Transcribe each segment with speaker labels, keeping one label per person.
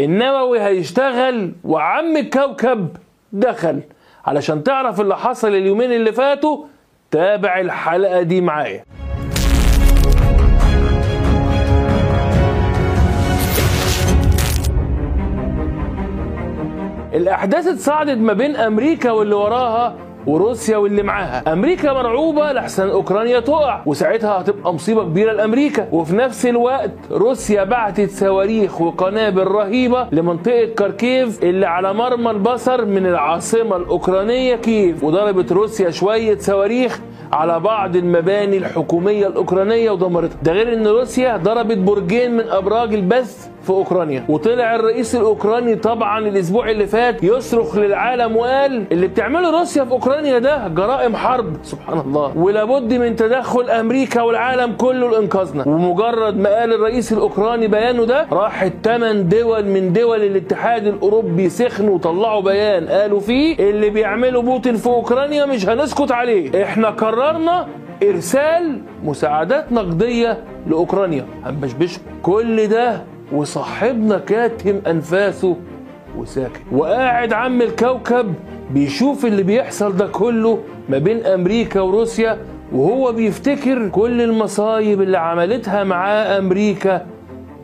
Speaker 1: النووي هيشتغل وعم الكوكب دخل. علشان تعرف اللي حصل اليومين اللي فاتوا تابع الحلقة دي معايا. الأحداث اتصاعدت ما بين أمريكا واللي وراها وروسيا واللي معاها. أمريكا مرعوبة لحسن أوكرانيا تقع وساعتها هتبقى مصيبة كبيرة لأمريكا. وفي نفس الوقت روسيا بعتت صواريخ وقنابل رهيبة لمنطقة كاركيف اللي على مرمى البصر من العاصمة الأوكرانية كييف. وضربت روسيا شوية صواريخ على بعض المباني الحكومية الأوكرانية ودمرتها. ده غير إن روسيا ضربت برجين من أبراج البث في أوكرانيا. وطلع الرئيس الأوكراني طبعا الأسبوع اللي فات يصرخ للعالم وقال اللي بتعمله روسيا في أوكرانيا ده جرائم حرب. سبحان الله. ولابد من تدخل أمريكا والعالم كله لإنقاذنا. ومجرد ما قال الرئيس الأوكراني بيانه ده راح الثمان دول من دول الاتحاد الأوروبي سخنوا وطلعوا بيان. قالوا فيه اللي بيعمله بوتين في أوكرانيا مش هنسكت عليه. إحنا قررنا إرسال مساعدات نقدية لأوكرانيا. هنبشبشكم كل ده وصاحبنا كاتم أنفاسه وساكت. وقاعد عم الكوكب بيشوف اللي بيحصل ده كله ما بين أمريكا وروسيا وهو بيفتكر كل المصايب اللي عملتها معاه أمريكا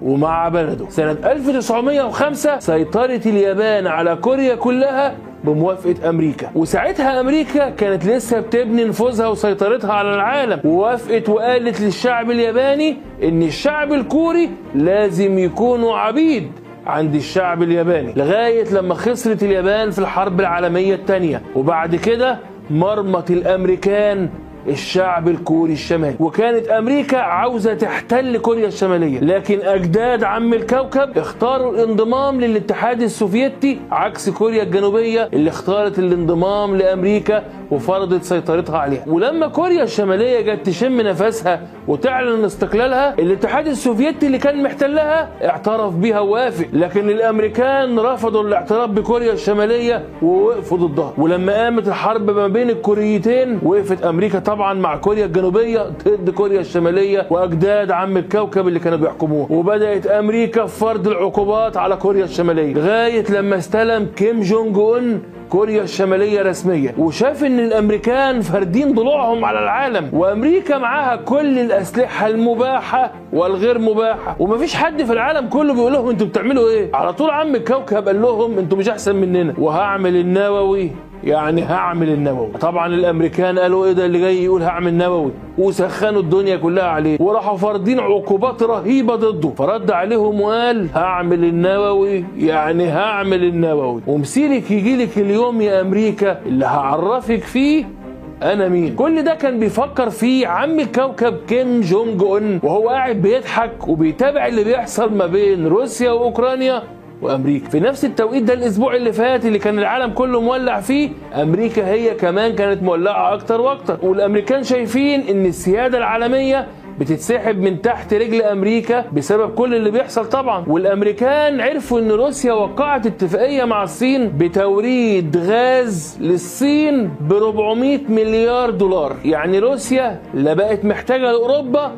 Speaker 1: ومع بلده. سنة 1905 سيطرت اليابان على كوريا كلها بموافقة أمريكا. وساعتها أمريكا كانت لسه بتبني نفوذها وسيطرتها على العالم. ووافقت وقالت للشعب الياباني إن الشعب الكوري لازم يكونوا عبيد عند الشعب الياباني لغاية لما خسرت اليابان في الحرب العالمية الثانية وبعد كده مرمت الأمريكان الشعب الكوري الشمالي. وكانت أمريكا عاوزة تحتل كوريا الشمالية. لكن أجداد عم الكوكب اختاروا الانضمام للاتحاد السوفيتي عكس كوريا الجنوبية اللي اختارت الانضمام لأمريكا وفرضت سيطرتها عليها. ولما كوريا الشمالية جت تشم نفسها وتعلن استقلالها الاتحاد السوفيتي اللي كان محتلها اعترف بيها ووافق. لكن الأمريكان رفضوا الاعتراف بكوريا الشمالية ووقفوا ضدها. ولما قامت الحرب ما بين الكوريتين وقفت أمريكا طبعا مع كوريا الجنوبية ضد كوريا الشمالية وأجداد عم الكوكب اللي كانوا بيحكموها وبدأت أمريكا في فرض العقوبات على كوريا الشمالية. لغاية لما استلم كيم جونج اون كوريا الشمالية رسميا. وشاف إن الأمريكان فاردين ضلوعهم على العالم. وأمريكا معاها كل الأسلحة المباحة والغير مباحة. ومفيش حد في العالم كله بيقول لهم أنتوا بتعملوا إيه؟ على طول عم الكوكب قال لهم أنتوا مش أحسن مننا. وهعمل النووي. يعني هعمل النووي. طبعا الأمريكان قالوا إيه ده اللي جاي يقول هعمل نووي؟ وسخنوا الدنيا كلها عليه. وراحوا فارضين عقوبات رهيبة ضده. فرد عليهم وقال هعمل النووي يعني هعمل النووي. ومسيرك يجي لك اليوم يا أمريكا اللي هعرفك فيه أنا مين. كل ده كان بيفكر فيه عم الكوكب كيم جونج أون وهو قاعد بيضحك وبيتابع اللي بيحصل ما بين روسيا وأوكرانيا. وأمريكا. في نفس التوقيت ده الأسبوع اللي فات اللي كان العالم كله مولع فيه أمريكا هي كمان كانت مولعة أكتر وأكتر. والأمريكان شايفين إن السيادة العالمية بتتسحب من تحت رجل أمريكا بسبب كل اللي بيحصل طبعا. والأمريكان عرفوا إن روسيا وقعت اتفاقية مع الصين بتوريد غاز للصين ب 400 مليار دولار. يعني روسيا لا بقت محتاجة لأوروبا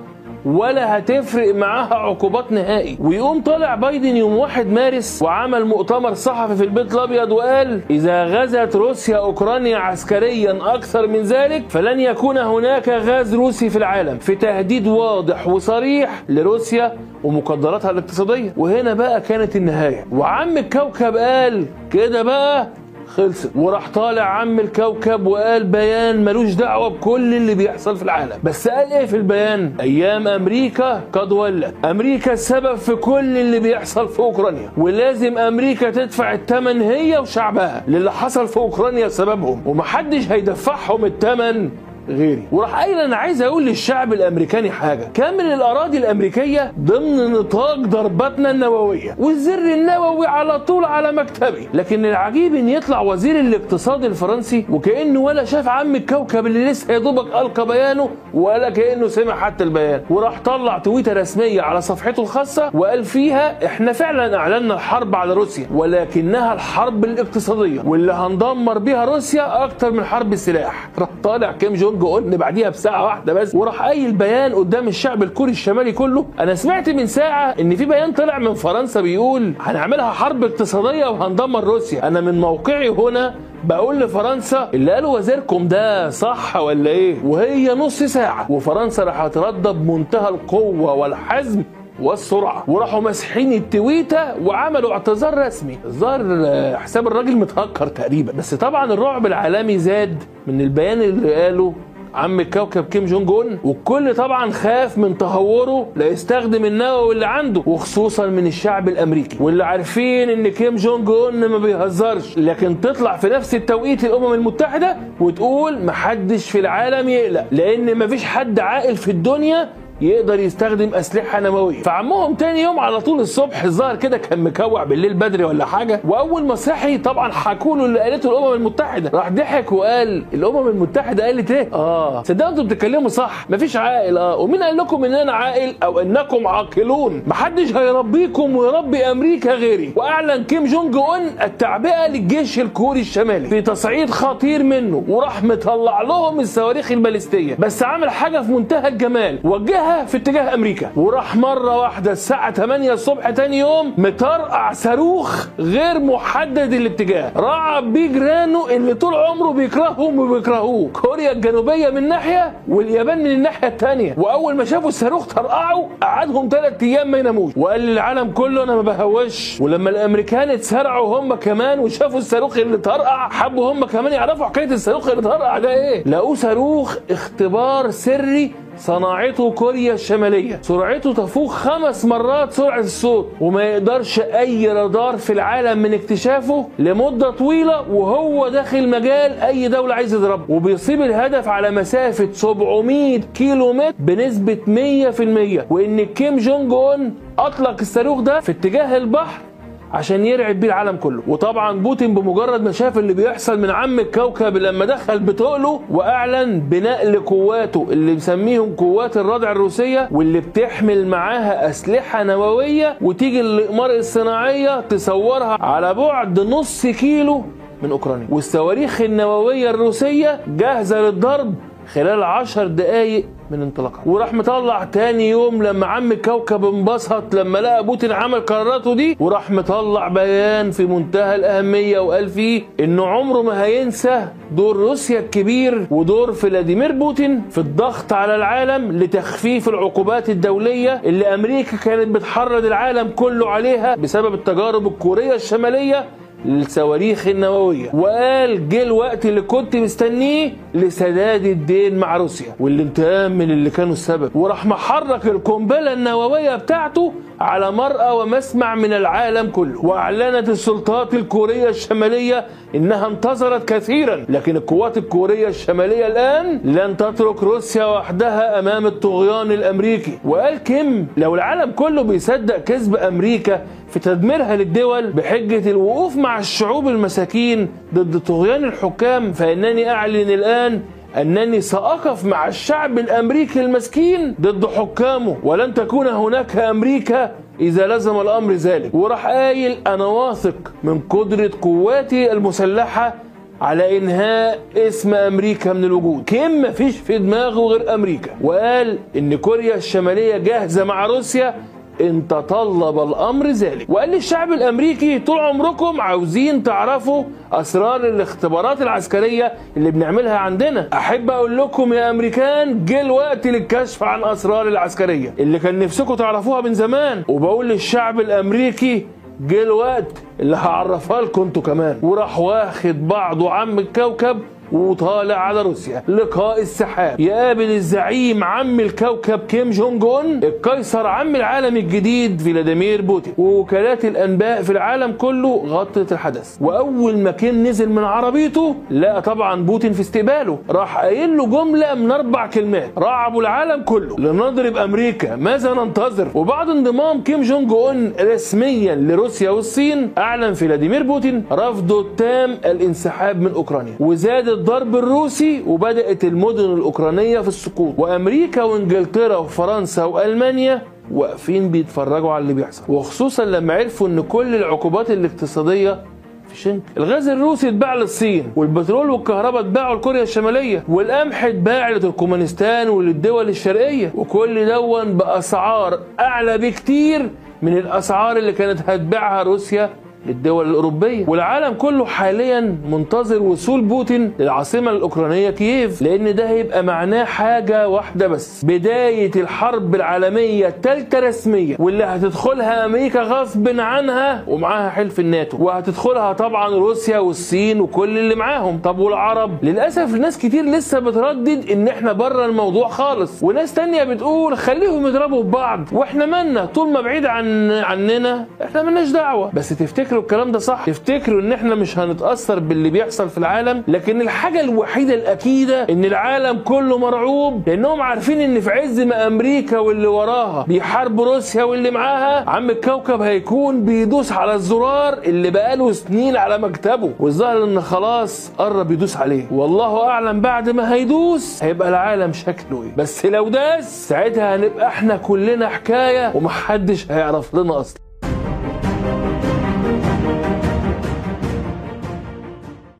Speaker 1: ولا هتفرق معاها عقوبات نهائي. ويقوم طالع بايدن يوم 1 مارس وعمل مؤتمر صحفي في البيت الأبيض وقال إذا غزت روسيا أوكرانيا عسكريا أكثر من ذلك فلن يكون هناك غاز روسي في العالم. في تهديد واضح وصريح لروسيا ومقدراتها الاقتصادية. وهنا بقى كانت النهاية. وعم الكوكب قال كده بقى خلصت وراح طالع عم الكوكب وقال بيان ملوش دعوة بكل اللي بيحصل في العالم. بس قال إيه في البيان؟ أيام أمريكا قد ولت. أمريكا السبب في كل اللي بيحصل في أوكرانيا. ولازم أمريكا تدفع الثمن هي وشعبها للي حصل في أوكرانيا سببهم. ومحدش هيدفعهم الثمن غيري. وراح قايل أنا عايز أقول للشعب الأمريكاني حاجة. كامل الأراضي الأمريكية ضمن نطاق ضرباتنا النووية والزر النووي على طول على مكتبي. لكن العجيب إن يطلع وزير الاقتصاد الفرنسي وكأنه ولا شاف عم الكوكب اللي لسه يا دوبك ألقى بيانه ولا كأنه سمع حتى البيان. وراح طلع تويته رسمية على صفحته الخاصة وقال فيها إحنا فعلا اعلنا الحرب على روسيا ولكنها الحرب الاقتصادية واللي هندمر بيها روسيا أكتر من حرب السلاح. راح طالع كيم جونج جونج اون بعديها بساعة واحدة بس وراح قايل بيان قدام الشعب الكوري الشمالي كله. أنا سمعت من ساعة إن في بيان طلع من فرنسا بيقول هنعملها حرب اقتصادية وهندمر روسيا. أنا من موقعي هنا بقول لفرنسا اللي قاله وزيركم ده صح ولا إيه؟ وهي نص ساعة وفرنسا راح ترد بمنتهى القوة والحزم والسرعة. وراحوا ماسحين التويتة وعملوا اعتذار رسمي. آه، حساب الراجل متهكر تقريبا. بس طبعا الرعب العالمي زاد من البيان اللي قاله عم الكوكب كيم جونج اون. والكل طبعا خاف من تهوره لا يستخدم النووي اللي عنده وخصوصا من الشعب الأمريكي. واللي عارفين إن كيم جونج اون ما بيهزرش. لكن تطلع في نفس التوقيت الأمم المتحدة وتقول محدش في العالم يقلق لأن مفيش حد عاقل في الدنيا يقدر يستخدم أسلحة نووية. فعمهم تاني يوم على طول الصبح الظاهر كده كان مكوع بالليل بدري ولا حاجة. وأول ما صحي طبعا حكوا له اللي قالته الأمم المتحدة. راح ضحك وقال الأمم المتحدة قالت إيه؟ آه. صدقوا أنتوا بتتكلموا صح. مفيش عاقل. آه. ومين قال لكم إن أنا عاقل؟ أو إنكم عاقلون. محدش هيربيكم ويربي أمريكا غيري. وأعلن كيم جونج أون التعبئة للجيش الكوري الشمالي. في تصعيد خطير منه. وراح مطلع لهم الصواريخ البالستيه بس عمل حاجة في منتهى الجمال. وجهها في اتجاه أمريكا. وراح مرة واحدة الساعة 8 الصبح تاني يوم مطرقع صاروخ غير محدد الاتجاه. رعب بيه جيرانه اللي طول عمره بيكرههم وبيكرهوه. كوريا الجنوبية من ناحية واليابان من الناحية الثانية وأول ما شافوا الصاروخ طرقعوا قعدهم ثلاث أيام ما يناموش. وقال للعالم كله أنا ما بهوش. ولما الأمريكان اتسرعوا هم كمان وشافوا الصاروخ اللي طرقع حبوا هم كمان يعرفوا حكاية الصاروخ اللي طرقع ده إيه. لقوه صاروخ اختبار سري صناعته كوريا الشمالية. سرعته تفوق خمس مرات سرعة الصوت وما يقدرش أي رادار في العالم من اكتشافه لمدة طويلة وهو داخل مجال أي دولة عايز يضربه. وبيصيب الهدف على مسافة 700 كيلو متر بنسبة 100% وإن كيم جونج أون أطلق الصاروخ ده في اتجاه البحر عشان يرعب بيه العالم كله. وطبعا بوتين بمجرد ما شاف اللي بيحصل من عم الكوكب لما دخل بتقله وأعلن بنقل قواته اللي مسميهم قوات الردع الروسية واللي بتحمل معاها أسلحة نووية وتيجي الإقمار الصناعية تصورها على بعد نص كيلو من أوكرانيا. والصواريخ النووية الروسية جاهزة للضرب خلال عشر دقايق من انطلاقها وراح مطلع تاني يوم لما عم الكوكب انبسط لما لقى بوتين عمل قراراته دي وراح مطلع بيان في منتهى الأهمية وقال فيه إنه عمره ما هينسى دور روسيا الكبير ودور فلاديمير بوتين في الضغط على العالم لتخفيف العقوبات الدولية اللي أمريكا كانت بتحرض العالم كله عليها بسبب التجارب الكورية الشمالية للصواريخ النووية. وقال جه الوقت اللي كنت مستنيه لسداد الدين مع روسيا. والانتقام من اللي كانوا السبب. وراح محرك القنبلة النووية بتاعته على مرأى ومسمع من العالم كله. وأعلنت السلطات الكورية الشمالية إنها انتظرت كثيرا لكن القوات الكورية الشمالية الآن لن تترك روسيا وحدها أمام الطغيان الأمريكي. وقال كيم لو العالم كله بيصدق كذب أمريكا في تدميرها للدول بحجة الوقوف مع الشعوب المساكين ضد طغيان الحكام فإنني أعلن الآن أنني سأقف مع الشعب الأمريكي المسكين ضد حكامه. ولن تكون هناك أمريكا إذا لزم الأمر ذلك. وراح قايل أنا واثق من قدرة قواتي المسلحة على إنهاء اسم أمريكا من الوجود. كيم مفيش في دماغه غير أمريكا. وقال إن كوريا الشمالية جاهزة مع روسيا إن تطلب الأمر ذلك. وقال للشعب الأمريكي طول عمركم عاوزين تعرفوا أسرار الاختبارات العسكرية اللي بنعملها عندنا. أحب أقول لكم يا أمريكان جه الوقت للكشف عن أسرار العسكرية. اللي كان نفسكم تعرفوها من زمان. وبقول للشعب الأمريكي جه الوقت اللي هعرفها لكم أنتوا كمان. وراح واخد بعضه عم الكوكب وطالع على روسيا. لقاء السحاب. يقابل الزعيم عم الكوكب كيم جونج أون؟ القيصر عم العالم الجديد فلاديمير بوتين. ووكالات الأنباء في العالم كله غطت الحدث. وأول ما كيم نزل من عربيته لقى طبعا بوتين في استقباله. راح قايل له جملة من أربع كلمات. رعبوا العالم كله. لنضرب أمريكا. ماذا ننتظر؟ وبعد انضمام كيم جونج أون رسميا لروسيا والصين أعلن فلاديمير بوتين رفضه التام الانسحاب من أوكرانيا. وزاد الضرب الروسي وبدأت المدن الأوكرانية في السقوط. وأمريكا وإنجلترا وفرنسا وألمانيا واقفين بيتفرجوا على اللي بيحصل. وخصوصا لما عرفوا إن كل العقوبات الاقتصادية فيش الغاز الروسي اتباع للصين والبترول والكهرباء اتباعوا لكوريا الشمالية والقمح اتباع لتركمانستان وللدول الشرقية. وكل ده بأسعار أعلى بكتير من الأسعار اللي كانت هتبيعها روسيا للدول الأوروبية. والعالم كله حاليا منتظر وصول بوتين للعاصمة الأوكرانية كييف لأن ده هيبقى معناه حاجة واحدة بس. بداية الحرب العالمية الثالثة رسمية واللي هتدخلها أمريكا غصب عنها ومعاها حلف الناتو. وهتدخلها طبعا روسيا والصين وكل اللي معاهم. طب والعرب؟ للأسف ناس كتير لسه بتردد إن إحنا بره الموضوع خالص. وناس تانية بتقول خليهم يضربوا في بعض وإحنا مالنا؟ طول ما بعيد عن عننا إحنا مالناش دعوة. بس تفتكر تفتكروا الكلام ده صح؟ تفتكروا إن إحنا مش هنتأثر باللي بيحصل في العالم لكن الحاجة الوحيدة الأكيدة إن العالم كله مرعوب لأنهم عارفين إن في عز ما أمريكا واللي وراها بيحاربوا روسيا واللي معاها عم الكوكب هيكون بيدوس على الزرار اللي بقاله سنين على مكتبه والظاهر إن خلاص قرب يدوس عليه. والله أعلم بعد ما هيدوس هيبقى العالم شكله إيه. بس لو داس ساعتها هنبقى إحنا كلنا حكاية ومحدش هيعرف لنا أصلا.